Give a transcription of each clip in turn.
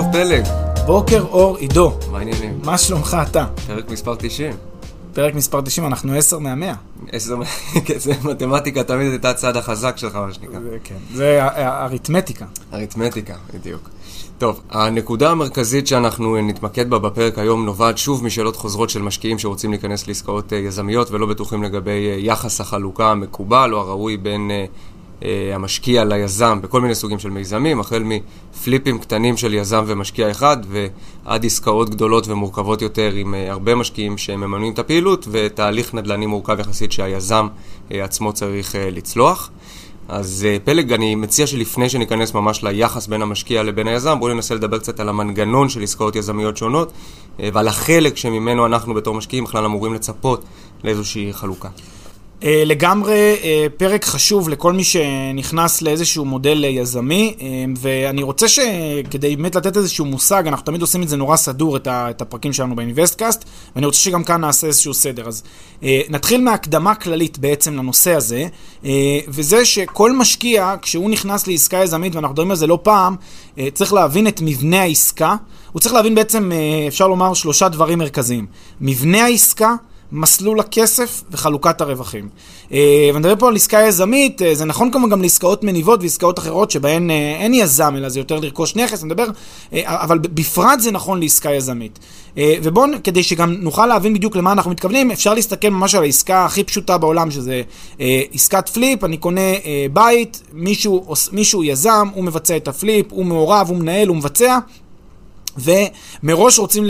טוב פלג, בוקר אור עידו, מה העניינים? מה שלומך אתה? פרק מספר 90. פרק מספר 90, אנחנו 10 מה-100. עשר, כן, זה מתמטיקה תמיד הייתה הצד החזק שלך, מה שנקרא. זה כן, זה אריתמטיקה. אריתמטיקה, בדיוק. טוב, הנקודה המרכזית שאנחנו נתמקד בה בפרק היום נובעת שוב משאלות חוזרות של משקיעים שרוצים להיכנס לעסקאות אה, יזמיות ולא בטוחים לגבי אה, יחס החלוקה המקובל או הראוי בין אה, המשקיע ליזם בכל מיני סוגים של מיזמים, החל מפליפים קטנים של יזם ומשקיע אחד ועד עסקאות גדולות ומורכבות יותר עם אה, הרבה משקיעים שמממנים את הפעילות ותהליך נדל"ני מורכב יחסית שהיזם אה, עצמו צריך אה, לצלוח. אז אה, פלג, אני מציע שלפני שניכנס ממש ליחס בין המשקיע לבין היזם, בואו ננסה לדבר קצת על המנגנון של עסקאות יזמיות שונות, אה, ועל החלק שממנו אנחנו בתור משקיעים בכלל אמורים לצפות לאיזושהי חלוקה. אה, לגמרי אה, פרק חשוב לכל מי שנכנס לאיזשהו מודל אה, יזמי, ואני רוצה שכדי באמת לתת איזשהו מושג, אנחנו תמיד עושים את זה נורא סדור, את, הפרקים שלנו באינוויסטקאסט, ואני רוצה שגם כאן נעשה איזשהו סדר. אז נתחיל מהקדמה כללית בעצם לנושא הזה, וזה שכל משקיע, כשהוא נכנס לעסקה יזמית, ואנחנו מדברים על זה לא פעם, צריך להבין את מבנה העסקה. הוא צריך להבין בעצם, אפשר לומר, שלושה דברים מרכזיים. מבנה העסקה, מסלול הכסף וחלוקת הרווחים. אה, ואני מדבר פה על עסקה יזמית, אה, זה נכון כמובן גם לעסקאות מניבות ועסקאות אחרות שבהן אה, אין יזם, אלא זה יותר לרכוש נכס, אני מדבר, אבל בפרט זה נכון לעסקה יזמית. ובואו, כדי שגם נוכל להבין בדיוק למה אנחנו מתכוונים, אפשר להסתכל ממש על העסקה הכי פשוטה בעולם, שזה עסקת פליפ, אני קונה בית, מישהו, מישהו יזם, הוא מבצע את הפליפ, הוא מעורב, הוא מנהל, הוא מבצע. ומראש רוצים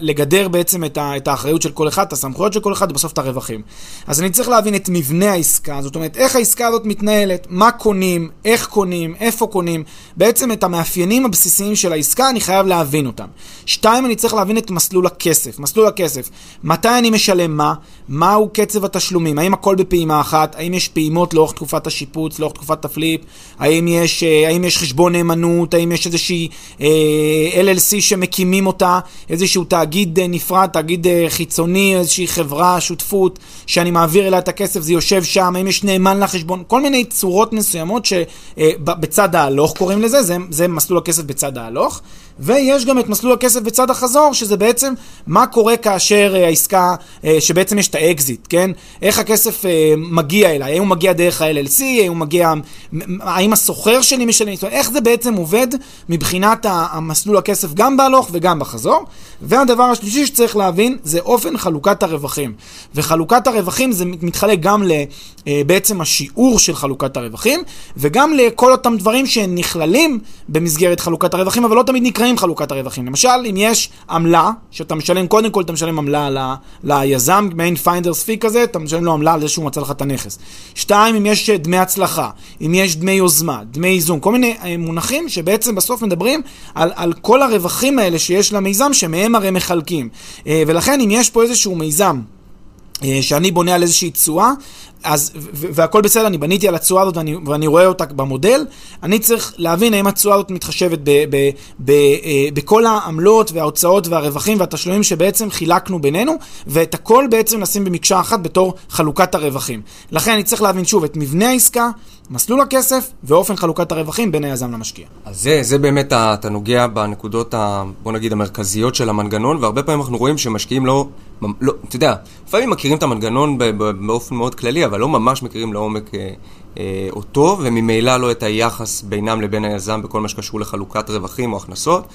לגדר בעצם את האחריות של כל אחד, את הסמכויות של כל אחד ובסוף את הרווחים. אז אני צריך להבין את מבנה העסקה, זאת אומרת, איך העסקה הזאת מתנהלת, מה קונים, איך קונים, איפה קונים, בעצם את המאפיינים הבסיסיים של העסקה אני חייב להבין אותם. שתיים, אני צריך להבין את מסלול הכסף. מסלול הכסף, מתי אני משלם מה, מהו קצב התשלומים, האם הכל בפעימה אחת, האם יש פעימות לאורך תקופת השיפוץ, לאורך תקופת הפליפ, האם יש, אה, האם יש חשבון נאמנות, האם יש איזושהי אה, LLC שמקימים אותה, איזשהו תאגיד אה, נפרד, תאגיד אה, חיצוני, איזושהי חברה, שותפות, שאני מעביר אליה את הכסף, זה יושב שם, האם יש נאמן לחשבון, כל מיני צורות מסוימות שבצד ההלוך קוראים לזה, זה, זה מסלול הכסף בצד ההלוך. ויש גם את מסלול הכסף בצד החזור, שזה בעצם מה קורה כאשר אה, העסקה, אה, שבעצם יש את האקזיט, כן? איך הכסף אה, מגיע אליי, האם הוא מגיע דרך ה-LLC, האם הוא מגיע, האם השוכר שלי משלם, איך זה בעצם עובד מבחינת המסלול הכסף גם בהלוך וגם בחזור. והדבר השלישי שצריך להבין זה אופן חלוקת הרווחים. וחלוקת הרווחים זה מתחלק גם לבעצם השיעור של חלוקת הרווחים, וגם לכל אותם דברים שנכללים במסגרת חלוקת הרווחים, אבל לא תמיד נקראים חלוקת הרווחים. למשל, אם יש עמלה, שאתה משלם, קודם כל אתה משלם עמלה ל, ליזם, מעין finder's fee כזה, אתה משלם לו עמלה על זה שהוא מצא לך את הנכס. שתיים, אם יש דמי הצלחה, אם יש דמי יוזמה, דמי איזון, כל מיני אה, מונחים שבעצם בסוף מדברים על, על כל הרווחים האלה שיש למיזם, שמהם הרי מחלקים. אה, ולכן אם יש פה איזשהו מיזם, שאני בונה על איזושהי תשואה, אז, והכל בסדר, אני בניתי על התשואה הזאת ואני, ואני רואה אותה במודל, אני צריך להבין האם התשואה הזאת מתחשבת ב, ב, ב, אה, בכל העמלות וההוצאות והרווחים והתשלומים שבעצם חילקנו בינינו, ואת הכל בעצם לשים במקשה אחת בתור חלוקת הרווחים. לכן אני צריך להבין שוב את מבנה העסקה, מסלול הכסף ואופן חלוקת הרווחים בין היזם למשקיע. אז זה, זה באמת, אתה נוגע בנקודות, ה, בוא נגיד, המרכזיות של המנגנון, והרבה פעמים אנחנו רואים שמשקיעים לא, לא אתה יודע, לפעמים מכירים את המנגנון באופן מאוד כללי, אבל לא ממש מכירים לעומק אה, אה, אותו, וממילא לא את היחס בינם לבין היזם בכל מה שקשור לחלוקת רווחים או הכנסות.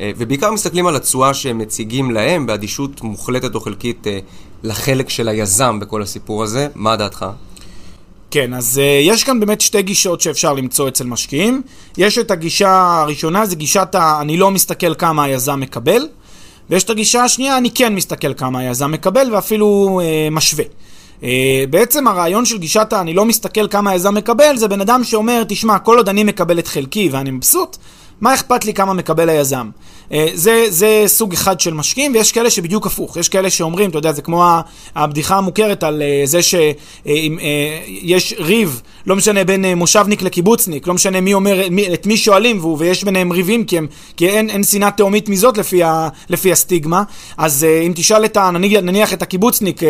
אה, ובעיקר מסתכלים על התשואה שהם מציגים להם באדישות מוחלטת או חלקית אה, לחלק של היזם בכל הסיפור הזה. מה דעתך? כן, אז uh, יש כאן באמת שתי גישות שאפשר למצוא אצל משקיעים. יש את הגישה הראשונה, זה גישת ה... אני לא מסתכל כמה היזם מקבל, ויש את הגישה השנייה, אני כן מסתכל כמה היזם מקבל ואפילו uh, משווה. Uh, בעצם הרעיון של גישת ה... אני לא מסתכל כמה היזם מקבל, זה בן אדם שאומר, תשמע, כל עוד אני מקבל את חלקי ואני מבסוט, מה אכפת לי כמה מקבל היזם? אה, זה, זה סוג אחד של משקיעים, ויש כאלה שבדיוק הפוך. יש כאלה שאומרים, אתה יודע, זה כמו הבדיחה המוכרת על אה, זה שיש אה, ריב, לא משנה בין מושבניק לקיבוצניק, לא משנה מי אומר, מי, את מי שואלים, ויש ביניהם ריבים, כי, הם, כי אין, אין שנאה תהומית מזאת לפי, ה, לפי הסטיגמה. אז אם תשאל את ה... נניח, את הקיבוצניק,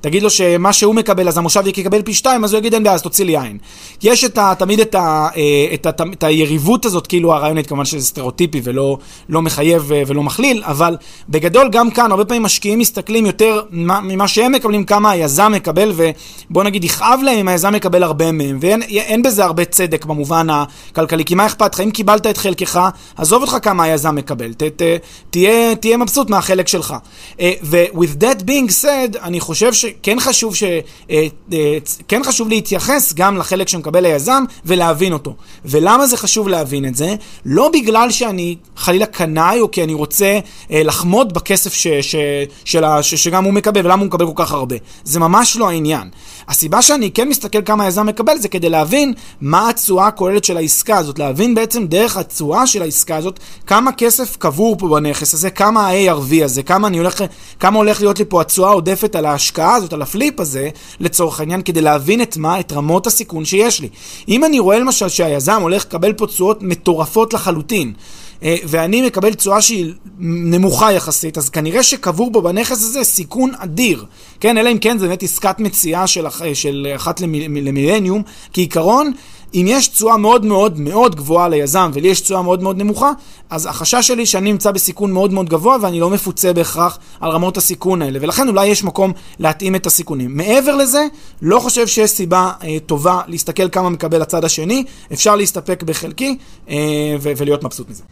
תגיד לו שמה שהוא מקבל, אז המושבניק יקבל פי שתיים, אז הוא יגיד, אין בעיה, אז תוציא לי עין. יש את ה, תמיד את, ה, את, ה, את, ה, את היריבות הזאת, כאילו הרעיונית, כמובן שזה סטריאוטיפי ולא לא מחייב. מחייב אה, ולא מכליל, אבל בגדול גם כאן הרבה פעמים משקיעים מסתכלים יותר ממה שהם מקבלים, כמה היזם מקבל, ובוא נגיד יכאב להם אם היזם מקבל הרבה מהם, ואין בזה הרבה צדק במובן הכלכלי, כי מה אכפת לך? אם קיבלת את חלקך, עזוב אותך כמה היזם מקבל, ת, ת, תהיה, תהיה מבסוט מהחלק שלך. אה, ו-with that being said, אני חושב שכן חשוב, ש, אה, כן חשוב להתייחס גם לחלק שמקבל היזם ולהבין אותו. ולמה זה חשוב להבין את זה? לא בגלל שאני חלילה קנאי אליי, או כי אני רוצה אה, לחמוד בכסף ש, ש, שלה, ש, שגם הוא מקבל, ולמה הוא מקבל כל כך הרבה. זה ממש לא העניין. הסיבה שאני כן מסתכל כמה היזם מקבל זה כדי להבין מה התשואה הכוללת של העסקה הזאת, להבין בעצם דרך התשואה של העסקה הזאת, כמה כסף קבור פה בנכס הזה, כמה ה-ARV הזה, כמה, הולך, כמה הולך להיות לי פה התשואה העודפת על ההשקעה הזאת, על הפליפ הזה, לצורך העניין, כדי להבין את מה, את רמות הסיכון שיש לי. אם אני רואה למשל שהיזם הולך לקבל פה תשואות מטורפות לחלוטין, ואני מקבל תשואה שהיא נמוכה יחסית, אז כנראה שקבור בו בנכס הזה סיכון אדיר. כן, אלא אם כן זה באמת עסקת מציאה של, של אחת למילניום. כעיקרון, אם יש תשואה מאוד מאוד מאוד גבוהה ליזם ולי יש תשואה מאוד מאוד נמוכה, אז החשש שלי שאני נמצא בסיכון מאוד מאוד גבוה ואני לא מפוצה בהכרח על רמות הסיכון האלה, ולכן אולי יש מקום להתאים את הסיכונים. מעבר לזה, לא חושב שיש סיבה אה, טובה להסתכל כמה מקבל הצד השני, אפשר להסתפק בחלקי אה, ו- ולהיות מבסוט מזה.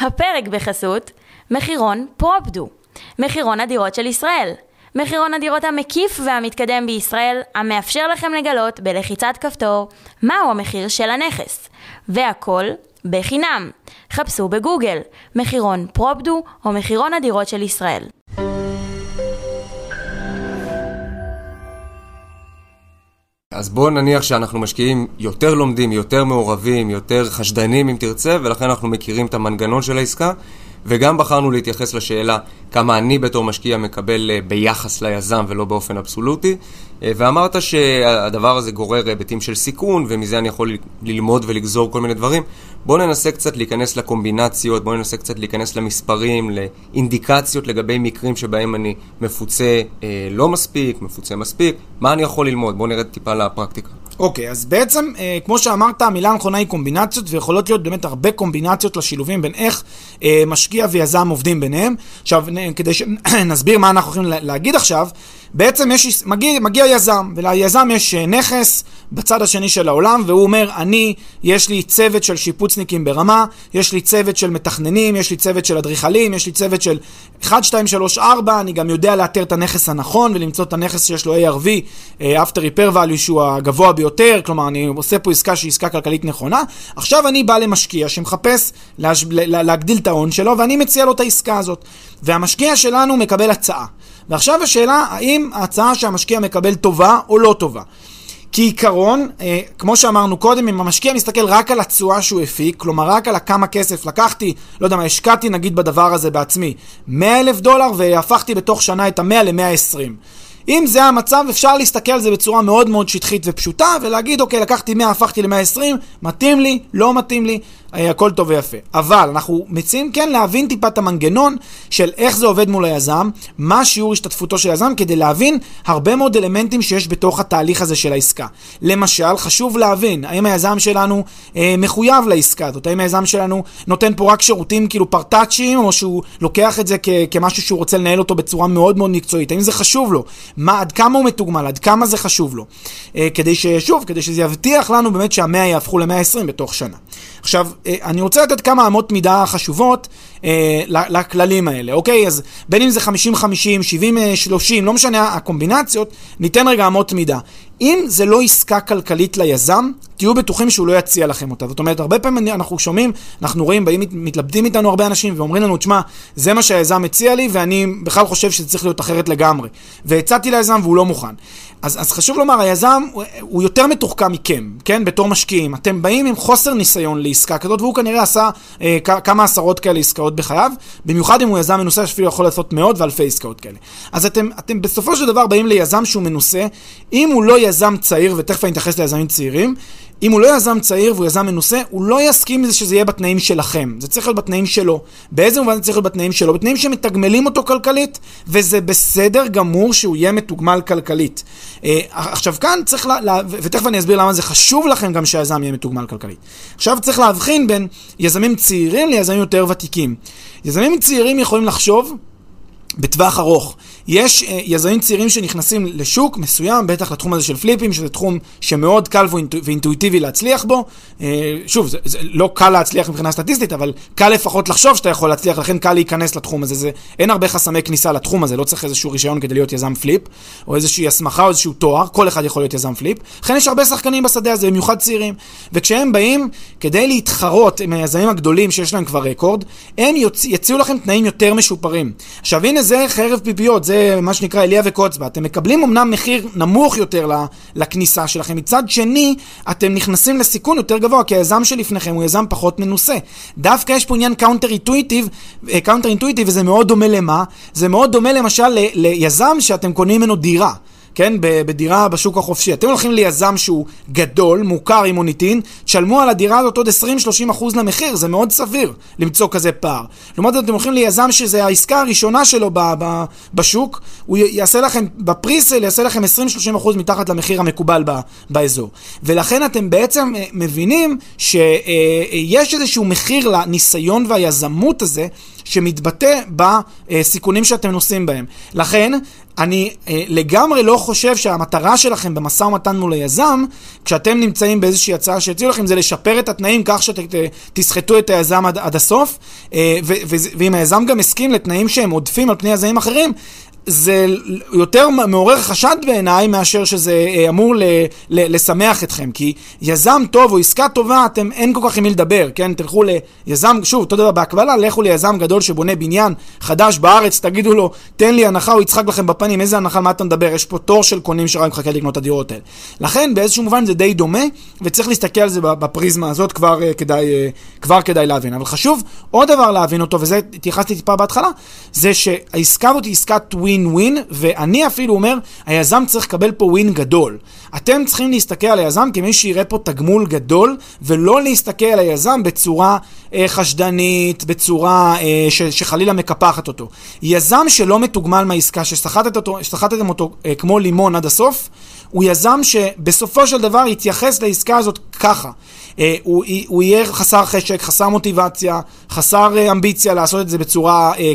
הפרק בחסות מחירון פרופדו, מחירון הדירות של ישראל. מחירון הדירות המקיף והמתקדם בישראל, המאפשר לכם לגלות בלחיצת כפתור מהו המחיר של הנכס. והכל בחינם. חפשו בגוגל מחירון פרופדו או מחירון הדירות של ישראל. אז בואו נניח שאנחנו משקיעים יותר לומדים, יותר מעורבים, יותר חשדנים אם תרצה, ולכן אנחנו מכירים את המנגנון של העסקה. וגם בחרנו להתייחס לשאלה כמה אני בתור משקיע מקבל אה, ביחס ליזם ולא באופן אבסולוטי. אה, ואמרת שהדבר הזה גורר היבטים של סיכון, ומזה אני יכול ללמוד ולגזור כל מיני דברים. בואו ננסה קצת להיכנס לקומבינציות, בואו ננסה קצת להיכנס למספרים, לאינדיקציות לגבי מקרים שבהם אני מפוצה אה, לא מספיק, מפוצה מספיק. מה אני יכול ללמוד? בואו נרד טיפה לפרקטיקה. אוקיי, okay, אז בעצם, אה, כמו שאמרת, המילה הנכונה היא קומבינציות, ויכולות להיות באמת הרבה קומבינציות לשילובים בין איך אה, משקיע ויזם עובדים ביניהם. עכשיו, כדי שנסביר מה אנחנו יכולים להגיד עכשיו, בעצם יש, מגיע, מגיע יזם, וליזם יש אה, נכס בצד השני של העולם, והוא אומר, אני, יש לי צוות של שיפוצניקים ברמה, יש לי צוות של מתכננים, יש לי צוות של אדריכלים, יש לי צוות של 1, 2, 3, 4, אני גם יודע לאתר את הנכס הנכון ולמצוא את הנכס שיש לו ARV, אה, After Repair Value, שהוא הגבוה ביותר, כלומר, אני עושה פה עסקה שהיא עסקה כלכלית נכונה. עכשיו אני בא למשקיע שמחפש להש... להגדיל את ההון שלו, ואני מציע לו את העסקה הזאת. והמשקיע שלנו מקבל הצעה. ועכשיו השאלה, האם ההצעה שהמשקיע מקבל טובה או לא טובה? כעיקרון, אה, כמו שאמרנו קודם, אם המשקיע מסתכל רק על התשואה שהוא הפיק, כלומר רק על כמה כסף לקחתי, לא יודע מה, השקעתי נגיד בדבר הזה בעצמי, 100 אלף דולר והפכתי בתוך שנה את ה-100 ל-120. אם זה המצב, אפשר להסתכל על זה בצורה מאוד מאוד שטחית ופשוטה, ולהגיד, אוקיי, לקחתי 100, הפכתי ל-120, מתאים לי, לא מתאים לי, אה, הכל טוב ויפה. אבל אנחנו מציעים כן להבין טיפה את המנגנון של איך זה עובד מול היזם, מה שיעור השתתפותו של היזם, כדי להבין הרבה מאוד אלמנטים שיש בתוך התהליך הזה של העסקה. למשל, חשוב להבין, האם היזם שלנו אה, מחויב לעסקה הזאת, האם היזם שלנו נותן פה רק שירותים כאילו פרטאצ'יים, או שהוא לוקח את זה כ- כמשהו שהוא רוצה לנהל אותו בצורה מאוד מאוד מקצועית, האם זה חשוב לו, מה, עד כמה הוא מתוגמל, עד כמה זה חשוב לו. אה, כדי ששוב, כדי שזה יבטיח לנו באמת שהמאה יהפכו ל-120 בתוך שנה. עכשיו, אה, אני רוצה לתת כמה אמות מידה חשובות אה, לכללים האלה, אוקיי? אז בין אם זה 50-50, 70-30, לא משנה הקומבינציות, ניתן רגע אמות מידה. אם זה לא עסקה כלכלית ליזם, תהיו בטוחים שהוא לא יציע לכם אותה. זאת אומרת, הרבה פעמים אנחנו שומעים, אנחנו רואים, באים, מתלבטים איתנו הרבה אנשים ואומרים לנו, תשמע, זה מה שהיזם הציע לי ואני בכלל חושב שזה צריך להיות אחרת לגמרי. והצעתי ליזם והוא לא מוכן. אז, אז חשוב לומר, היזם הוא, הוא יותר מתוחכם מכם, כן? בתור משקיעים. אתם באים עם חוסר ניסיון לעסקה כזאת, והוא כנראה עשה אה, כמה עשרות כאלה עסקאות בחייו, במיוחד אם הוא יזם מנוסה שאפילו יכול לעשות מאות ואלפי עסקאות כאלה. אז אתם, אתם בסופו של דבר באים ליזם שהוא מנוסה, אם הוא לא יזם צעיר, ותכף אני אתייחס ליזמים צעירים, אם הוא לא יזם צעיר והוא יזם מנוסה, הוא לא יסכים לזה שזה יהיה בתנאים שלכם. זה צריך להיות בתנאים שלו. באיזה מובן זה צריך להיות בתנאים שלו? בתנאים שמתגמלים אותו כלכלית, וזה בסדר גמור שהוא יהיה מתוגמל כלכלית. אה, עכשיו כאן צריך, לה, לה, ותכף אני אסביר למה זה חשוב לכם גם שהיזם יהיה מתוגמל כלכלית. עכשיו צריך להבחין בין יזמים צעירים ליזמים יותר ותיקים. יזמים צעירים יכולים לחשוב בטווח ארוך. יש uh, יזמים צעירים שנכנסים לשוק מסוים, בטח לתחום הזה של פליפים, שזה תחום שמאוד קל ואינטואיטיבי להצליח בו. אה, שוב, זה, זה לא קל להצליח מבחינה סטטיסטית, אבל קל לפחות לחשוב שאתה יכול להצליח, לכן קל להיכנס לתחום הזה. זה, אין הרבה חסמי כניסה לתחום הזה, לא צריך איזשהו רישיון כדי להיות יזם flip, או איזושהי הסמכה או איזשהו תואר, כל אחד יכול להיות יזם flip. לכן יש הרבה שחקנים בשדה הזה, במיוחד צעירים. וכשהם באים כדי להתחרות עם היזמים הגדולים שיש להם כבר רקורד, הם יוצ... יציעו לכם תנאים יותר משופרים. עכשיו הנה זה חרב פיפיות, זה מה שנקרא אליה וקוץ בה. אתם מקבלים אמנם מחיר נמוך יותר לכניסה שלכם, מצד שני, אתם נכנסים לסיכון יותר גבוה, כי היזם שלפניכם הוא יזם פחות מנוסה. דווקא יש פה עניין counter intuitive, counter intuitive, וזה מאוד דומה למה? זה מאוד דומה למשל ליזם שאתם קונים ממנו דירה. כן, בדירה בשוק החופשי. אתם הולכים ליזם שהוא גדול, מוכר עם מוניטין, תשלמו על הדירה הזאת עוד 20-30% למחיר, זה מאוד סביר למצוא כזה פער. לעומת זאת, אתם הולכים ליזם שזה העסקה הראשונה שלו ב- ב- בשוק, הוא יעשה לכם, בפריסל יעשה לכם 20-30% מתחת למחיר המקובל ב- באזור. ולכן אתם בעצם אה, מבינים שיש איזשהו מחיר לניסיון והיזמות הזה, שמתבטא בסיכונים שאתם נושאים בהם. לכן, אני אה, לגמרי לא חושב שהמטרה שלכם במשא ומתן מול היזם, כשאתם נמצאים באיזושהי הצעה שהציעו לכם, זה לשפר את התנאים כך שתסחטו את היזם עד, עד הסוף, אה, ואם היזם גם הסכים לתנאים שהם עודפים על פני יזמים אחרים, זה יותר מעורר חשד בעיניי מאשר שזה אה, אמור ל, ל, לשמח אתכם כי יזם טוב או עסקה טובה אתם אין כל כך עם מי לדבר כן? תלכו ליזם שוב אותו דבר בהקבלה לכו ליזם גדול שבונה בניין חדש בארץ תגידו לו תן לי הנחה הוא יצחק לכם בפנים. איזה הנחה? מה אתה מדבר? יש פה תור של קונים שרק מחכה לקנות את הדירות האלה. לכן באיזשהו מובן זה די דומה וצריך להסתכל על זה בפריזמה הזאת כבר uh, כדאי, uh, כבר כדאי להבין. אבל חשוב עוד דבר להבין אותו וזה התייחסתי טיפה בהתחלה זה שהעסקה הזאת היא עסקת ווין ווין ווין, ואני אפילו אומר, היזם צריך לקבל פה ווין גדול. אתם צריכים להסתכל על היזם כמי שיראה פה תגמול גדול, ולא להסתכל על היזם בצורה אה, חשדנית, בצורה אה, ש, שחלילה מקפחת אותו. יזם שלא מתוגמל מהעסקה, שסחטתם אותו, אותו אה, כמו לימון עד הסוף, הוא יזם שבסופו של דבר יתייחס לעסקה הזאת ככה. אה, הוא, הוא יהיה חסר חשק, חסר מוטיבציה, חסר אה, אמביציה לעשות את זה בצורה... אה,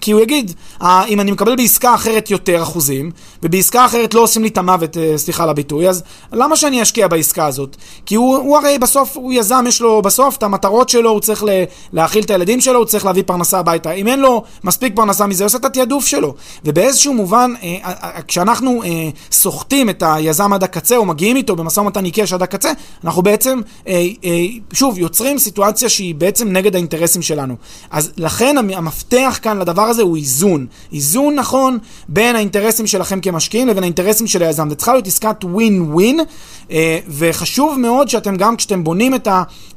כי הוא יגיד, אם אני מקבל בעסקה אחרת יותר אחוזים, ובעסקה אחרת לא עושים לי את המוות, סליחה על הביטוי, אז למה שאני אשקיע בעסקה הזאת? כי הוא, הוא הרי בסוף, הוא יזם, יש לו בסוף את המטרות שלו, הוא צריך להאכיל את הילדים שלו, הוא צריך להביא פרנסה הביתה. אם אין לו מספיק פרנסה מזה, הוא עושה את התעדוף שלו. ובאיזשהו מובן, כשאנחנו סוחטים את היזם עד הקצה, או מגיעים איתו במשא ומתן עיקש עד הקצה, אנחנו. בעצם, אה, אה, שוב, יוצרים סיטואציה שהיא בעצם נגד האינטרסים שלנו. אז לכן המפתח כאן לדבר הזה הוא איזון. איזון נכון בין האינטרסים שלכם כמשקיעים לבין האינטרסים של היזם. זה צריכה להיות עסקת ווין ווין, אה, וחשוב מאוד שאתם גם כשאתם בונים את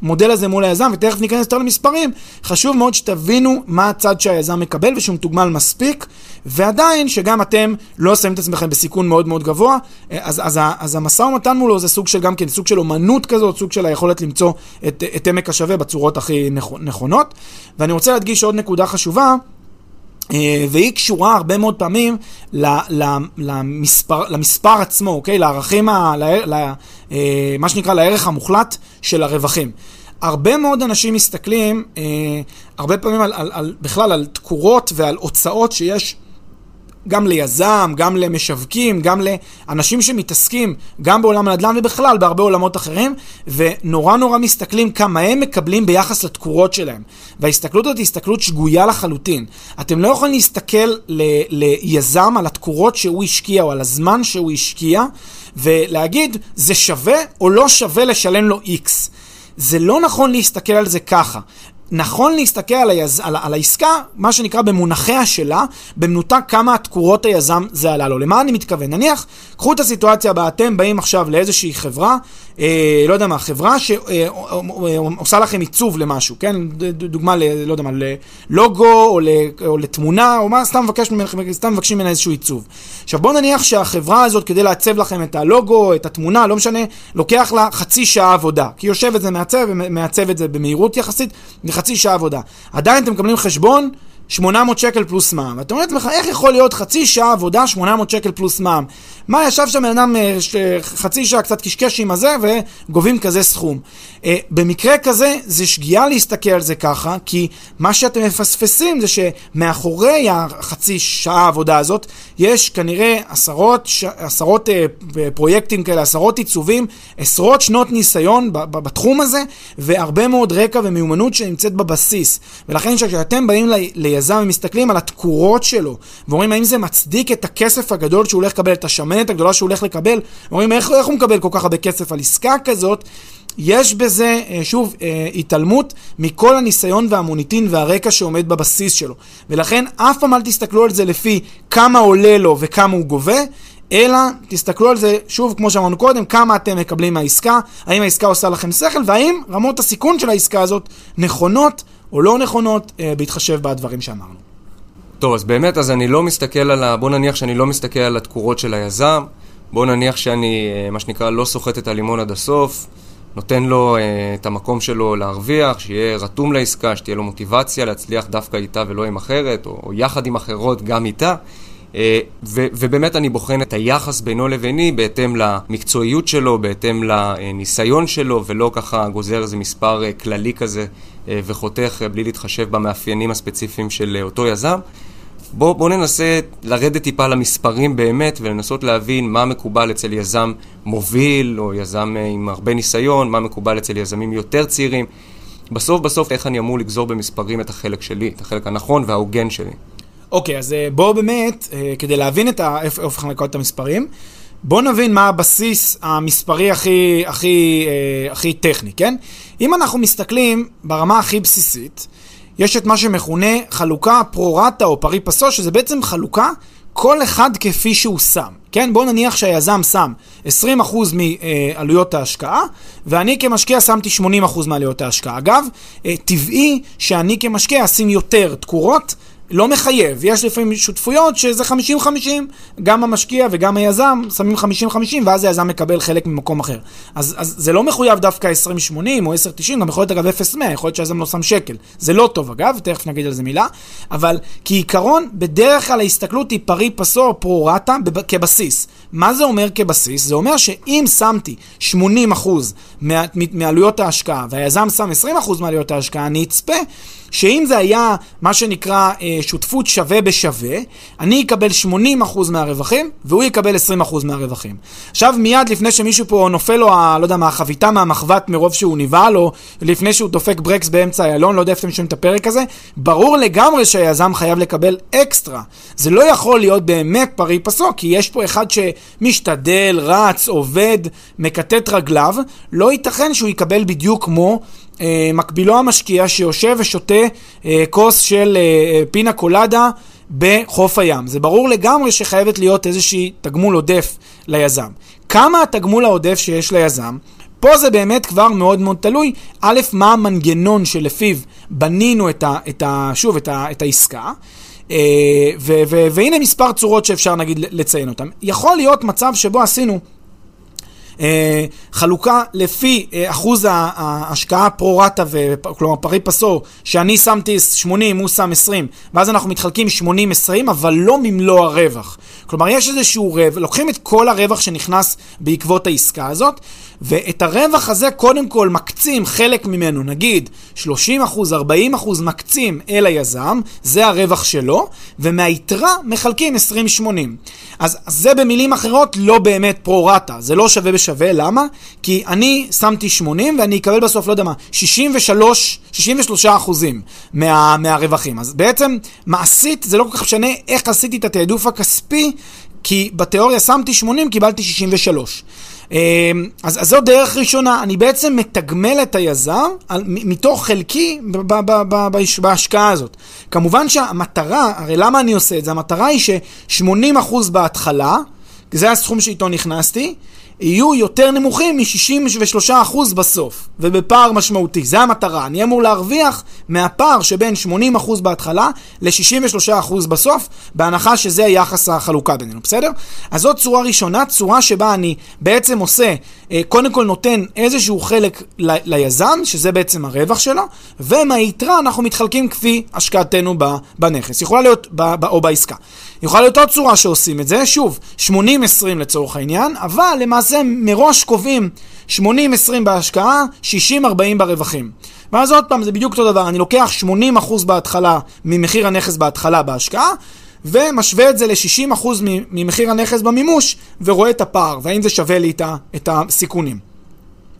המודל הזה מול היזם, ותכף ניכנס יותר למספרים, חשוב מאוד שתבינו מה הצד שהיזם מקבל ושהוא מתוגמל מספיק, ועדיין שגם אתם לא שמים את עצמכם בסיכון מאוד מאוד גבוה. אז, אז, אז המשא ומתן מולו זה סוג של גם כן, סוג של אומנות כזאת, סוג של היכולת למצוא את, את עמק השווה בצורות הכי נכונות. ואני רוצה להדגיש עוד נקודה חשובה. אה, והיא קשורה הרבה מאוד פעמים למספר, למספר עצמו, אוקיי? לערכים, ה, ל, ל, אה, מה שנקרא, לערך המוחלט של הרווחים. הרבה מאוד אנשים מסתכלים, אה, הרבה פעמים על, על, על, בכלל על תקורות ועל הוצאות שיש גם ליזם, גם למשווקים, גם לאנשים שמתעסקים גם בעולם הנדל"ן ובכלל בהרבה עולמות אחרים, ונורא נורא מסתכלים כמה הם מקבלים ביחס לתקורות שלהם. וההסתכלות הזאת היא הסתכלות שגויה לחלוטין. אתם לא יכולים להסתכל ל- ליזם על התקורות שהוא השקיע או על הזמן שהוא השקיע, ולהגיד, זה שווה או לא שווה לשלם לו X. זה לא נכון להסתכל על זה ככה. נכון להסתכל על, היז... על, על העסקה, מה שנקרא במונחיה שלה, במנותק כמה התקורות היזם זה עלה לו. למה אני מתכוון? נניח, קחו את הסיטואציה הבאה, אתם באים עכשיו לאיזושהי חברה, אה, לא יודע מה, חברה שעושה לכם עיצוב למשהו, כן? דוגמה, ל, לא יודע מה, ללוגו או, ל, או לתמונה, או מה, סתם, מבקש, סתם מבקשים ממנה איזשהו עיצוב. עכשיו בואו נניח שהחברה הזאת, כדי לעצב לכם את הלוגו, את התמונה, לא משנה, לוקח לה חצי שעה עבודה. כי יושב את זה מעצב ומעצב את זה במהירות יחסית, חצי שעה עבודה. עדיין אתם מקבלים חשבון 800 שקל פלוס מע"מ. ואתה אומר לעצמך, איך יכול להיות חצי שעה עבודה 800 שקל פלוס מע"מ? מה, ישב שם בן אדם אה, חצי שעה קצת קשקש עם הזה וגובים כזה סכום. אה, במקרה כזה, זה שגיאה להסתכל על זה ככה, כי מה שאתם מפספסים זה שמאחורי החצי שעה עבודה הזאת, יש כנראה עשרות, עשרות אה, פרויקטים כאלה, עשרות עיצובים, עשרות שנות ניסיון בתחום הזה, והרבה מאוד רקע ומיומנות שנמצאת בבסיס. ולכן כשאתם באים ליזם ומסתכלים על התקורות שלו, ואומרים האם זה מצדיק את הכסף הגדול שהוא הולך לקבל, את השמנת הגדולה שהוא הולך לקבל, אומרים איך, איך הוא מקבל כל כך הרבה כסף על עסקה כזאת, יש בזה, אה, שוב, אה, התעלמות מכל הניסיון והמוניטין והרקע שעומד בבסיס שלו. ולכן אף פעם אל תסתכלו על זה לפי כמה עולה לו וכמה הוא גובה, אלא תסתכלו על זה, שוב, כמו שאמרנו קודם, כמה אתם מקבלים מהעסקה, האם העסקה עושה לכם שכל, והאם רמות הסיכון של העסקה הזאת נכונות או לא נכונות, אה, בהתחשב בדברים שאמרנו. טוב, אז באמת, אז אני לא מסתכל על ה... בוא נניח שאני לא מסתכל על התקורות של היזם, בוא נניח שאני, מה שנקרא, לא סוחט את הלימון עד הסוף. נותן לו uh, את המקום שלו להרוויח, שיהיה רתום לעסקה, שתהיה לו מוטיבציה להצליח דווקא איתה ולא עם אחרת, או, או יחד עם אחרות גם איתה. Uh, ו- ובאמת אני בוחן את היחס בינו לביני בהתאם למקצועיות שלו, בהתאם לניסיון שלו, ולא ככה גוזר איזה מספר uh, כללי כזה וחותך uh, בלי להתחשב במאפיינים הספציפיים של uh, אותו יזם. בואו בוא ננסה לרדת טיפה למספרים באמת ולנסות להבין מה מקובל אצל יזם מוביל או יזם אה, עם הרבה ניסיון, מה מקובל אצל יזמים יותר צעירים. בסוף בסוף איך אני אמור לגזור במספרים את החלק שלי, את החלק הנכון וההוגן שלי. אוקיי, okay, אז אה, בואו באמת, אה, כדי להבין את ה... איפה את המספרים, בואו נבין מה הבסיס המספרי הכי, הכי, הכי טכני, כן? אם אנחנו מסתכלים ברמה הכי בסיסית, יש את מה שמכונה חלוקה פרו-רטה או פרי פסו, שזה בעצם חלוקה כל אחד כפי שהוא שם. כן, בואו נניח שהיזם שם 20% מעלויות ההשקעה, ואני כמשקיע שמתי 80% מעלויות ההשקעה. אגב, אה, טבעי שאני כמשקיע אשים יותר תקורות לא מחייב, יש לפעמים שותפויות שזה 50-50, גם המשקיע וגם היזם שמים 50-50 ואז היזם מקבל חלק ממקום אחר. אז, אז זה לא מחויב דווקא 20-80 או 10-90, גם יכול להיות אגב 0-100, יכול להיות שהיזם לא שם שקל. זה לא טוב אגב, תכף נגיד על זה מילה, אבל כעיקרון, בדרך כלל ההסתכלות היא פרי פסו או פרו-רטה כבסיס. מה זה אומר כבסיס? זה אומר שאם שמתי 80% מה, מעלויות ההשקעה והיזם שם 20% מעלויות ההשקעה, אני אצפה שאם זה היה מה שנקרא אה, שותפות שווה בשווה, אני אקבל 80% מהרווחים והוא יקבל 20% מהרווחים. עכשיו מיד לפני שמישהו פה נופל לו, ה, לא יודע מה, החביתה מהמחבת מרוב שהוא נבהל, או לפני שהוא דופק ברקס באמצע איילון, לא יודע איפה אתם שומעים את הפרק הזה, ברור לגמרי שהיזם חייב לקבל אקסטרה. זה לא יכול להיות באמת פרי פסוק, כי יש פה אחד שמשתדל, רץ, עובד, מקטט רגליו, לא ייתכן שהוא יקבל בדיוק כמו מקבילו המשקיע שיושב ושותה אה, כוס של אה, פינה קולדה בחוף הים. זה ברור לגמרי שחייבת להיות איזושהי תגמול עודף ליזם. כמה התגמול העודף שיש ליזם? פה זה באמת כבר מאוד מאוד תלוי, א', מה המנגנון שלפיו בנינו את ה, את ה, שוב, את, ה, את העסקה. ו, ו, והנה מספר צורות שאפשר נגיד לציין אותן. יכול להיות מצב שבו עשינו אה, חלוקה לפי אה, אחוז ההשקעה פרו-רטה, כלומר פרי פסור, שאני שמתי 80, הוא שם 20, ואז אנחנו מתחלקים 80-20, אבל לא ממלוא הרווח. כלומר, יש איזשהו רווח, לוקחים את כל הרווח שנכנס בעקבות העסקה הזאת, ואת הרווח הזה קודם כל מקצים חלק ממנו, נגיד 30 אחוז, 40 אחוז מקצים אל היזם, זה הרווח שלו, ומהיתרה מחלקים 20-80. אז זה במילים אחרות לא באמת פרו-רטה, זה לא שווה בשווה, למה? כי אני שמתי 80 ואני אקבל בסוף, לא יודע מה, 63, 63 אחוזים מה, מהרווחים. אז בעצם מעשית זה לא כל כך משנה איך עשיתי את התעדוף הכספי, כי בתיאוריה שמתי 80, קיבלתי 63. אמ, אז, אז זו דרך ראשונה, אני בעצם מתגמל את היזם על, מתוך חלקי ב, ב, ב, ב, בהשקעה הזאת. כמובן שהמטרה, הרי למה אני עושה את זה? המטרה היא ש-80% בהתחלה, זה הסכום שאיתו נכנסתי, יהיו יותר נמוכים מ-63% בסוף, ובפער משמעותי. זה המטרה. אני אמור להרוויח מהפער שבין 80% בהתחלה ל-63% בסוף, בהנחה שזה יחס החלוקה בינינו, בסדר? אז זאת צורה ראשונה, צורה שבה אני בעצם עושה, אה, קודם כל נותן איזשהו חלק ל- ליזם, שזה בעצם הרווח שלו, ומהיתרה אנחנו מתחלקים כפי השקעתנו בנכס. יכולה להיות, ב- ב- או בעסקה. יכולה להיות עוד צורה שעושים את זה, שוב, 80-20 לצורך העניין, אבל למעשה מראש קובעים 80-20 בהשקעה, 60-40 ברווחים. ואז עוד פעם, זה בדיוק אותו דבר, אני לוקח 80% בהתחלה ממחיר הנכס בהתחלה בהשקעה, ומשווה את זה ל-60% ממחיר הנכס במימוש, ורואה את הפער, והאם זה שווה לי את הסיכונים.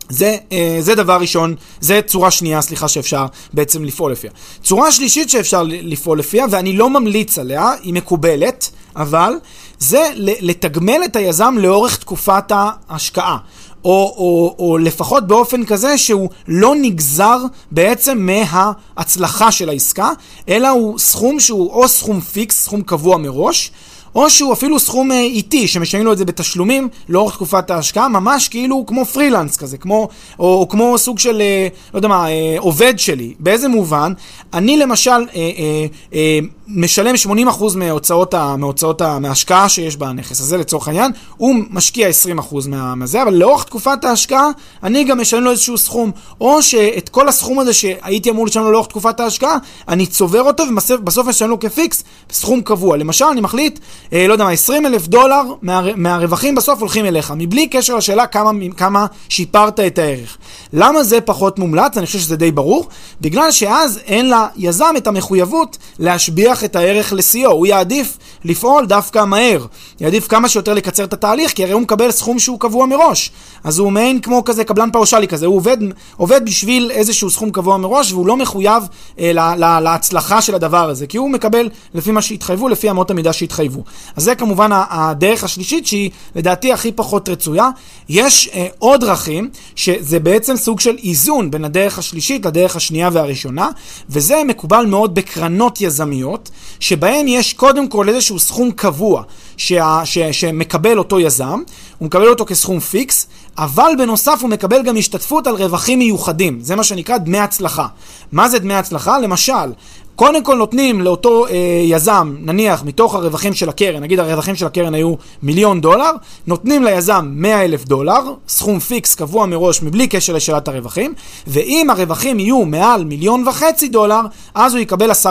זה, אה, זה דבר ראשון, זה צורה שנייה, סליחה, שאפשר בעצם לפעול לפיה. צורה שלישית שאפשר לפעול לפיה, ואני לא ממליץ עליה, היא מקובלת, אבל זה לתגמל את היזם לאורך תקופת ההשקעה. או, או, או לפחות באופן כזה שהוא לא נגזר בעצם מההצלחה של העסקה, אלא הוא סכום שהוא או סכום פיקס, סכום קבוע מראש, או שהוא אפילו סכום אה, איטי, שמשלמים לו את זה בתשלומים לאורך תקופת ההשקעה, ממש כאילו כמו פרילנס כזה, כמו, או, או כמו סוג של, אה, לא יודע מה, אה, עובד שלי. באיזה מובן? אני למשל אה, אה, אה, משלם 80% מהוצאות, ה, מהוצאות ה, מההשקעה שיש בנכס הזה לצורך העניין, הוא משקיע 20% מה, מהזה, אבל לאורך תקופת ההשקעה אני גם משלם לו איזשהו סכום, או שאת כל הסכום הזה שהייתי אמור לשלם לו לאורך תקופת ההשקעה, אני צובר אותו ובסוף משלם לו כפיקס סכום קבוע. למשל, אני מחליט, אה, לא יודע מה, 20 אלף דולר מה, מהרווחים בסוף הולכים אליך, מבלי קשר לשאלה כמה, כמה שיפרת את הערך. למה זה פחות מומלץ? אני חושב שזה די ברור. בגלל שאז אין ליזם את המחויבות להשביח את הערך לשיאו. הוא יעדיף לפעול דווקא מהר. יעדיף כמה שיותר לקצר את התהליך, כי הרי הוא מקבל סכום שהוא קבוע מראש. אז הוא מעין כמו כזה קבלן פאושלי כזה, הוא עובד, עובד בשביל איזשהו סכום קבוע מראש, והוא לא מחויב אה, לה, לה, להצלחה של הדבר הזה, כי הוא מקבל לפי מה שהתחייבו, לפי אמות המידה שהתחייבו. אז זה כמובן הדרך השלישית, שהיא לדעתי הכי פחות רצויה. יש אה, עוד דרכים, שזה בעצם סוג של איזון בין הדרך השלישית לדרך השנייה והראשונה, וזה מקובל מאוד בקרנות יזמיות, שבהן יש קודם כל איזשהו סכום קבוע שה, ש, שמקבל אותו יזם, הוא מקבל אותו כסכום פיקס, אבל בנוסף הוא מקבל גם השתתפות על רווחים מיוחדים, זה מה שנקרא דמי הצלחה. מה זה דמי הצלחה? למשל, קודם כל נותנים לאותו אה, יזם, נניח מתוך הרווחים של הקרן, נגיד הרווחים של הקרן היו מיליון דולר, נותנים ליזם 100 אלף דולר, סכום fix קבוע מראש מבלי קשר לשאלת הרווחים, ואם הרווחים יהיו מעל מיליון וחצי דולר, אז הוא יקבל 10%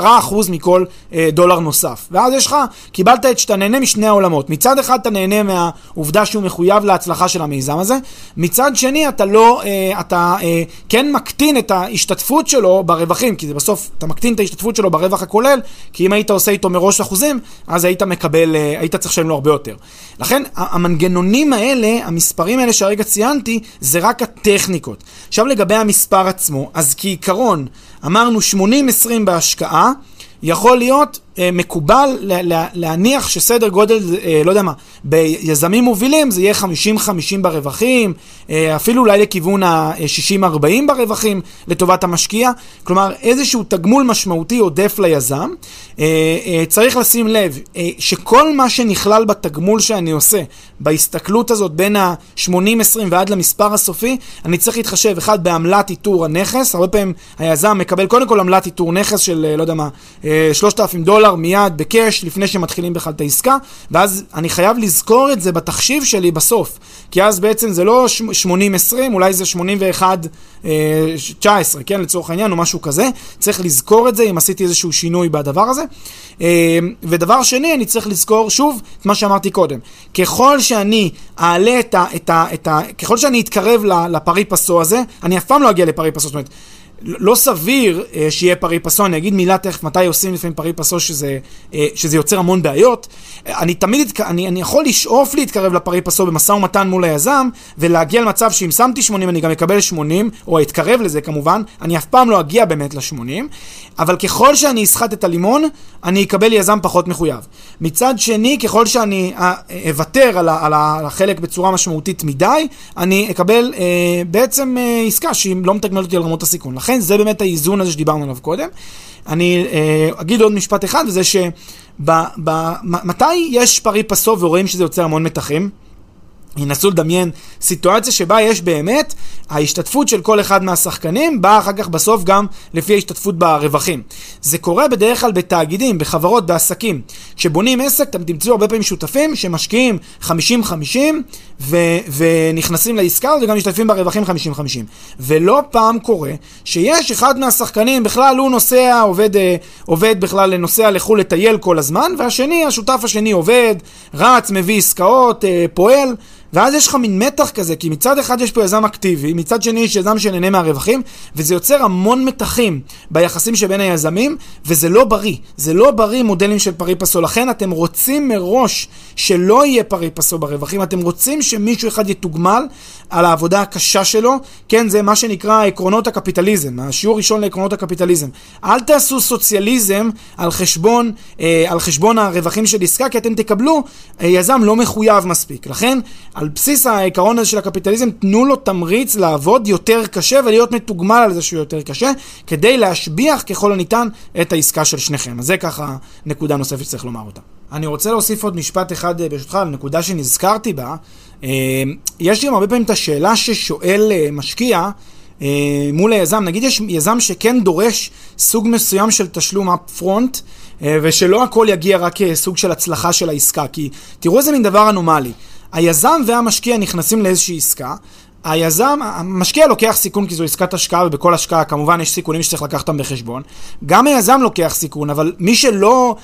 מכל אה, דולר נוסף. ואז יש לך, קיבלת את שאתה נהנה משני העולמות. מצד אחד אתה נהנה מהעובדה שהוא מחויב להצלחה של המיזם הזה, מצד שני אתה לא, אה, אתה אה, כן מקטין את ההשתתפות שלו ברווחים, כי זה בסוף, אתה מקטין את ההשתתפות ההשתתפות שלו ברווח הכולל, כי אם היית עושה איתו מראש אחוזים, אז היית מקבל, אה, היית צריך לשלם לו הרבה יותר. לכן, המנגנונים האלה, המספרים האלה שהרגע ציינתי, זה רק הטכניקות. עכשיו לגבי המספר עצמו, אז כעיקרון, אמרנו 80-20 בהשקעה, יכול להיות מקובל להניח שסדר גודל, אה, לא יודע מה, ביזמים מובילים זה יהיה 50-50 ברווחים, אה, אפילו אולי לכיוון ה-60-40 ברווחים לטובת המשקיע. כלומר, איזשהו תגמול משמעותי עודף ליזם. צריך לשים לב שכל מה שנכלל בתגמול שאני עושה, בהסתכלות הזאת בין ה-80-20 ועד למספר הסופי, אני צריך להתחשב, אחד, בעמלת איתור הנכס. הרבה פעמים היזם מקבל קודם כל עמלת איתור נכס של, לא יודע מה, 3,000 דולר. דולר מיד בקאש לפני שמתחילים בכלל את העסקה, ואז אני חייב לזכור את זה בתחשיב שלי בסוף, כי אז בעצם זה לא 80-20, אולי זה 81-19, כן, לצורך העניין, או משהו כזה. צריך לזכור את זה אם עשיתי איזשהו שינוי בדבר הזה. ודבר שני, אני צריך לזכור שוב את מה שאמרתי קודם. ככל שאני אעלה את ה... את ה, את ה ככל שאני אתקרב לפרי פסו הזה, אני אף פעם לא אגיע לפרי פסו, זאת אומרת... לא סביר אה, שיהיה פרי פסו, אני אגיד מילה תכף מתי עושים לפעמים פרי פסו שזה, אה, שזה יוצר המון בעיות. אני תמיד, אני, אני יכול לשאוף להתקרב לפרי פסו במשא ומתן מול היזם, ולהגיע למצב שאם שמתי 80 אני גם אקבל 80, או אתקרב לזה כמובן, אני אף פעם לא אגיע באמת ל-80, אבל ככל שאני אסחט את הלימון, אני אקבל יזם פחות מחויב. מצד שני, ככל שאני אה, אוותר על, על החלק בצורה משמעותית מדי, אני אקבל אה, בעצם אה, עסקה שהיא לא מתגמלת אותי על רמות הסיכון. לכן זה באמת האיזון הזה שדיברנו עליו קודם. אני אה, אגיד עוד משפט אחד, וזה שמתי יש פרי פסו ורואים שזה יוצר המון מתחים? ינסו לדמיין סיטואציה שבה יש באמת ההשתתפות של כל אחד מהשחקנים באה אחר כך בסוף גם לפי ההשתתפות ברווחים. זה קורה בדרך כלל בתאגידים, בחברות, בעסקים. כשבונים עסק אתם תמצאו הרבה פעמים שותפים שמשקיעים 50-50 ו- ונכנסים לעסקה וגם משתתפים ברווחים 50-50. ולא פעם קורה שיש אחד מהשחקנים בכלל הוא נוסע, עובד, אה, עובד בכלל, נוסע לחו"ל לטייל כל הזמן והשני, השותף השני עובד, רץ, מביא עסקאות, אה, פועל. ואז יש לך מין מתח כזה, כי מצד אחד יש פה יזם אקטיבי, מצד שני יש יזם שנהנה מהרווחים, וזה יוצר המון מתחים ביחסים שבין היזמים, וזה לא בריא. זה לא בריא מודלים של פרי פסו. לכן אתם רוצים מראש שלא יהיה פרי פסו ברווחים, אתם רוצים שמישהו אחד יתוגמל על העבודה הקשה שלו. כן, זה מה שנקרא עקרונות הקפיטליזם, השיעור ראשון לעקרונות הקפיטליזם. אל תעשו סוציאליזם על חשבון, אה, על חשבון הרווחים של עסקה, כי אתם תקבלו אה, יזם לא מחויב מספיק. לכן, בסיס העיקרון הזה של הקפיטליזם, תנו לו תמריץ לעבוד יותר קשה ולהיות מתוגמל על זה שהוא יותר קשה, כדי להשביח ככל הניתן את העסקה של שניכם. אז זה ככה נקודה נוספת שצריך לומר אותה. אני רוצה להוסיף עוד משפט אחד אה, ברשותך על נקודה שנזכרתי בה. אה, יש לי הרבה פעמים את השאלה ששואל אה, משקיע מול היזם, נגיד יש יזם שכן דורש סוג מסוים של תשלום up front, ושלא הכל יגיע רק כסוג של הצלחה של העסקה, כי תראו איזה מין דבר אנומלי. היזם והמשקיע נכנסים לאיזושהי עסקה, היזם, המשקיע לוקח סיכון כי זו עסקת השקעה, ובכל השקעה כמובן יש סיכונים שצריך לקחת אותם בחשבון. גם היזם לוקח סיכון, אבל מי שלא,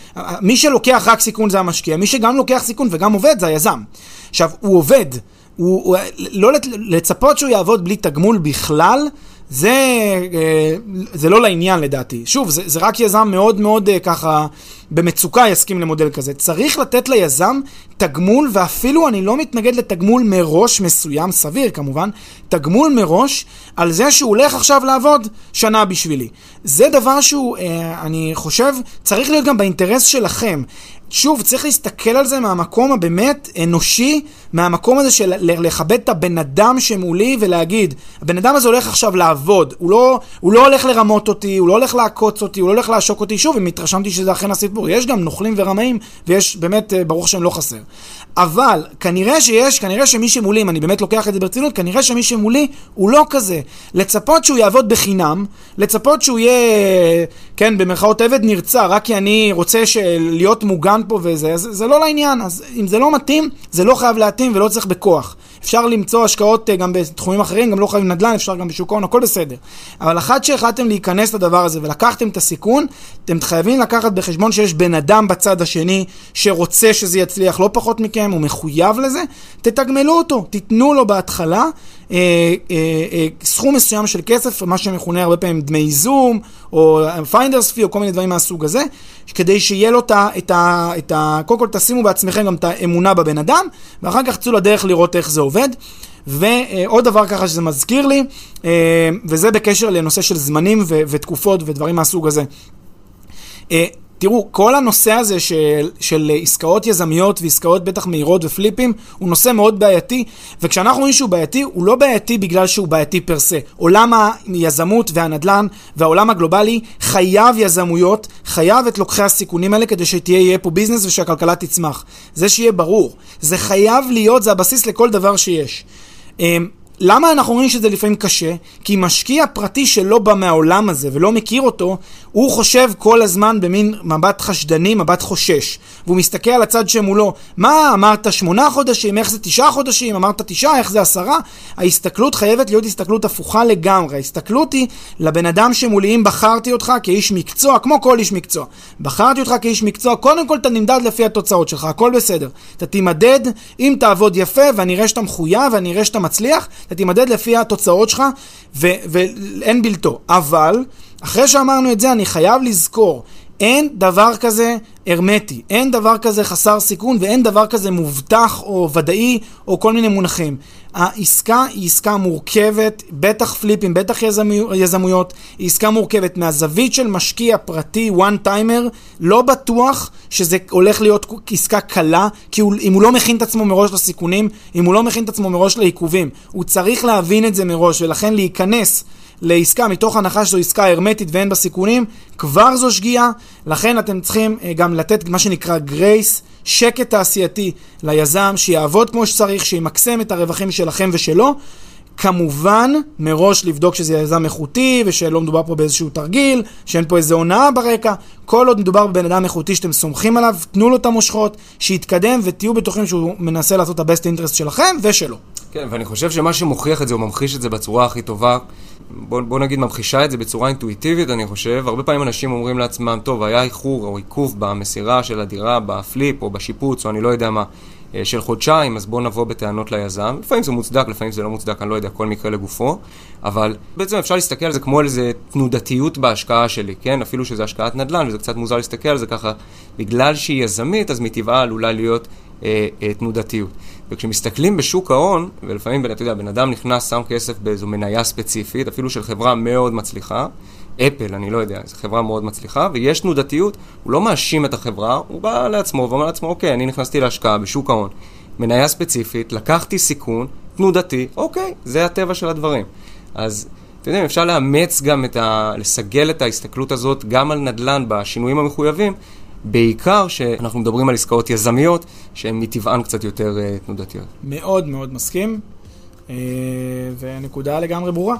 מי שלוקח רק סיכון זה המשקיע, מי שגם לוקח סיכון וגם עובד זה היזם. עכשיו, הוא עובד, הוא, הוא, לא לצפות שהוא יעבוד בלי תגמול בכלל, זה, אה, זה לא לעניין לדעתי. שוב, זה, זה רק יזם מאוד מאוד אה, ככה במצוקה יסכים למודל כזה. צריך לתת ליזם תגמול, ואפילו אני לא מתנגד לתגמול מראש מסוים, סביר כמובן, תגמול מראש על זה שהוא הולך עכשיו לעבוד שנה בשבילי. זה דבר שהוא, אה, אני חושב, צריך להיות גם באינטרס שלכם. שוב, צריך להסתכל על זה מהמקום הבאמת אנושי, מהמקום הזה של לכבד את הבן אדם שמולי ולהגיד, הבן אדם הזה הולך עכשיו לעבוד, הוא לא, הוא לא הולך לרמות אותי, הוא לא הולך לעקוץ אותי, הוא לא הולך לעשוק אותי, שוב, אם התרשמתי שזה אכן הסיפור, יש גם נוכלים ורמאים, ויש באמת, אה, ברוך השם, לא חסר. אבל כנראה שיש, כנראה שמי שמולי, אם אני באמת לוקח את זה ברצינות, כנראה שמי שמולי הוא לא כזה. לצפות שהוא יעבוד בחינם, לצפות שהוא יהיה, כן, במרכאות עבד נרצע, רק כי אני רוצה להיות מוגן פה וזה, זה, זה לא לעניין. אז אם זה לא מתאים, זה לא חייב להתאים ולא צריך בכוח. אפשר למצוא השקעות אה, גם בתחומים אחרים, גם לא חייבים נדל"ן, אפשר גם בשוק ההון, הכל בסדר. אבל אחת שהחלטתם להיכנס לדבר הזה ולקחתם את הסיכון, אתם חייבים לקחת בחשבון שיש בן אדם בצד השני שרוצה שזה יצליח לא פחות מכם, הוא מחויב לזה, תתגמלו אותו, תיתנו לו בהתחלה אה, אה, אה, סכום מסוים של כסף, מה שמכונה הרבה פעמים דמי ייזום, או finder's fee, או כל מיני דברים מהסוג הזה, כדי שיהיה לו את ה... את ה, את ה קודם כל תשימו בעצמכם גם את האמונה בבן אדם, ואחר כך צאו לדרך לראות איך זה עובד. ועוד דבר ככה שזה מזכיר לי, אה, וזה בקשר לנושא של זמנים ו- ותקופות ודברים מהסוג הזה. תראו, כל הנושא הזה של, של עסקאות יזמיות ועסקאות בטח מהירות ופליפים הוא נושא מאוד בעייתי, וכשאנחנו רואים שהוא בעייתי, הוא לא בעייתי בגלל שהוא בעייתי פר סה. עולם היזמות והנדל"ן והעולם הגלובלי חייב יזמויות, חייב את לוקחי הסיכונים האלה כדי שתהיה פה ביזנס ושהכלכלה תצמח. זה שיהיה ברור. זה חייב להיות, זה הבסיס לכל דבר שיש. למה אנחנו אומרים שזה לפעמים קשה? כי משקיע פרטי שלא בא מהעולם הזה ולא מכיר אותו, הוא חושב כל הזמן במין מבט חשדני, מבט חושש. והוא מסתכל על הצד שמולו, מה, אמרת שמונה חודשים, איך זה תשעה חודשים, אמרת תשעה, איך זה עשרה? ההסתכלות חייבת להיות הסתכלות הפוכה לגמרי. ההסתכלות היא לבן אדם שמולי, אם בחרתי אותך כאיש מקצוע, כמו כל איש מקצוע, בחרתי אותך כאיש מקצוע, קודם כל אתה נמדד לפי התוצאות שלך, הכל בסדר. אתה תימדד, אם תעבוד יפה ואני אראה שאתה מחויב ואני אראה שאתה מצליח, אתה תימדד לפי התוצאות שלך ואין בלתו. אבל, אחרי שאמרנו את זה, אני חייב לזכור, אין דבר כזה הרמטי, אין דבר כזה חסר סיכון ואין דבר כזה מובטח או ודאי או כל מיני מונחים. העסקה היא עסקה מורכבת, בטח פליפים, בטח יזמו, יזמויות, היא עסקה מורכבת מהזווית של משקיע פרטי, וואן טיימר, לא בטוח שזה הולך להיות עסקה קלה, כי הוא, אם הוא לא מכין את עצמו מראש לסיכונים, אם הוא לא מכין את עצמו מראש לעיכובים, הוא צריך להבין את זה מראש, ולכן להיכנס לעסקה מתוך הנחה שזו עסקה הרמטית ואין בה סיכונים, כבר זו שגיאה, לכן אתם צריכים אה, גם לתת מה שנקרא גרייס, שקט תעשייתי ליזם, שיעבוד כמו שצריך, שימקסם את הרווחים שלכם ושלו. כמובן, מראש לבדוק שזה יזם איכותי ושלא מדובר פה באיזשהו תרגיל, שאין פה איזו הונאה ברקע. כל עוד מדובר בבן אדם איכותי שאתם סומכים עליו, תנו לו את המושכות, שיתקדם ותהיו בטוחים שהוא מנסה לעשות את ה-best interest שלכם ושלו. כן, ואני חושב שמה שמוכיח את זה, הוא ממחיש את זה בצורה הכי טובה. בוא, בוא נגיד ממחישה את זה בצורה אינטואיטיבית, אני חושב. הרבה פעמים אנשים אומרים לעצמם, טוב, היה איחור או עיכוב במסירה של הדירה, בפליפ או בשיפוץ, או אני לא יודע מה, אה, של חודשיים, אז בואו נבוא בטענות ליזם. לפעמים זה מוצדק, לפעמים זה לא מוצדק, אני לא יודע, כל מקרה לגופו. אבל בעצם אפשר להסתכל על זה כמו על איזה תנודתיות בהשקעה שלי, כן? אפילו שזה השקעת נדל"ן, וזה קצת מוזר להסתכל על זה ככה. בגלל שהיא יזמית, אז מטבעה עלולה להיות אה, אה, תנודתיות. וכשמסתכלים בשוק ההון, ולפעמים, אתה יודע, בן אדם נכנס, שם כסף באיזו מניה ספציפית, אפילו של חברה מאוד מצליחה, אפל, אני לא יודע, זו חברה מאוד מצליחה, ויש תנודתיות, הוא לא מאשים את החברה, הוא בא לעצמו ואומר לעצמו, אוקיי, אני נכנסתי להשקעה בשוק ההון, מניה ספציפית, לקחתי סיכון, תנודתי, אוקיי, זה הטבע של הדברים. אז, אתם יודעים, אפשר לאמץ גם את ה... לסגל את ההסתכלות הזאת גם על נדל"ן בשינויים המחויבים, בעיקר שאנחנו מדברים על עסקאות יזמיות, שהן מטבען קצת יותר אה, תנודתיות. מאוד מאוד מסכים, אה, ונקודה לגמרי ברורה.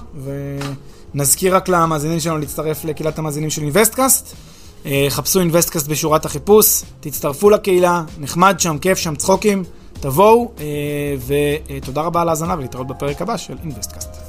ונזכיר רק למאזינים שלנו להצטרף לקהילת המאזינים של InvestCast. אה, חפשו InvestCast בשורת החיפוש, תצטרפו לקהילה, נחמד שם, כיף שם, צחוקים, תבואו, אה, ותודה רבה על ההאזנה ולהתראות בפרק הבא של InvestCast.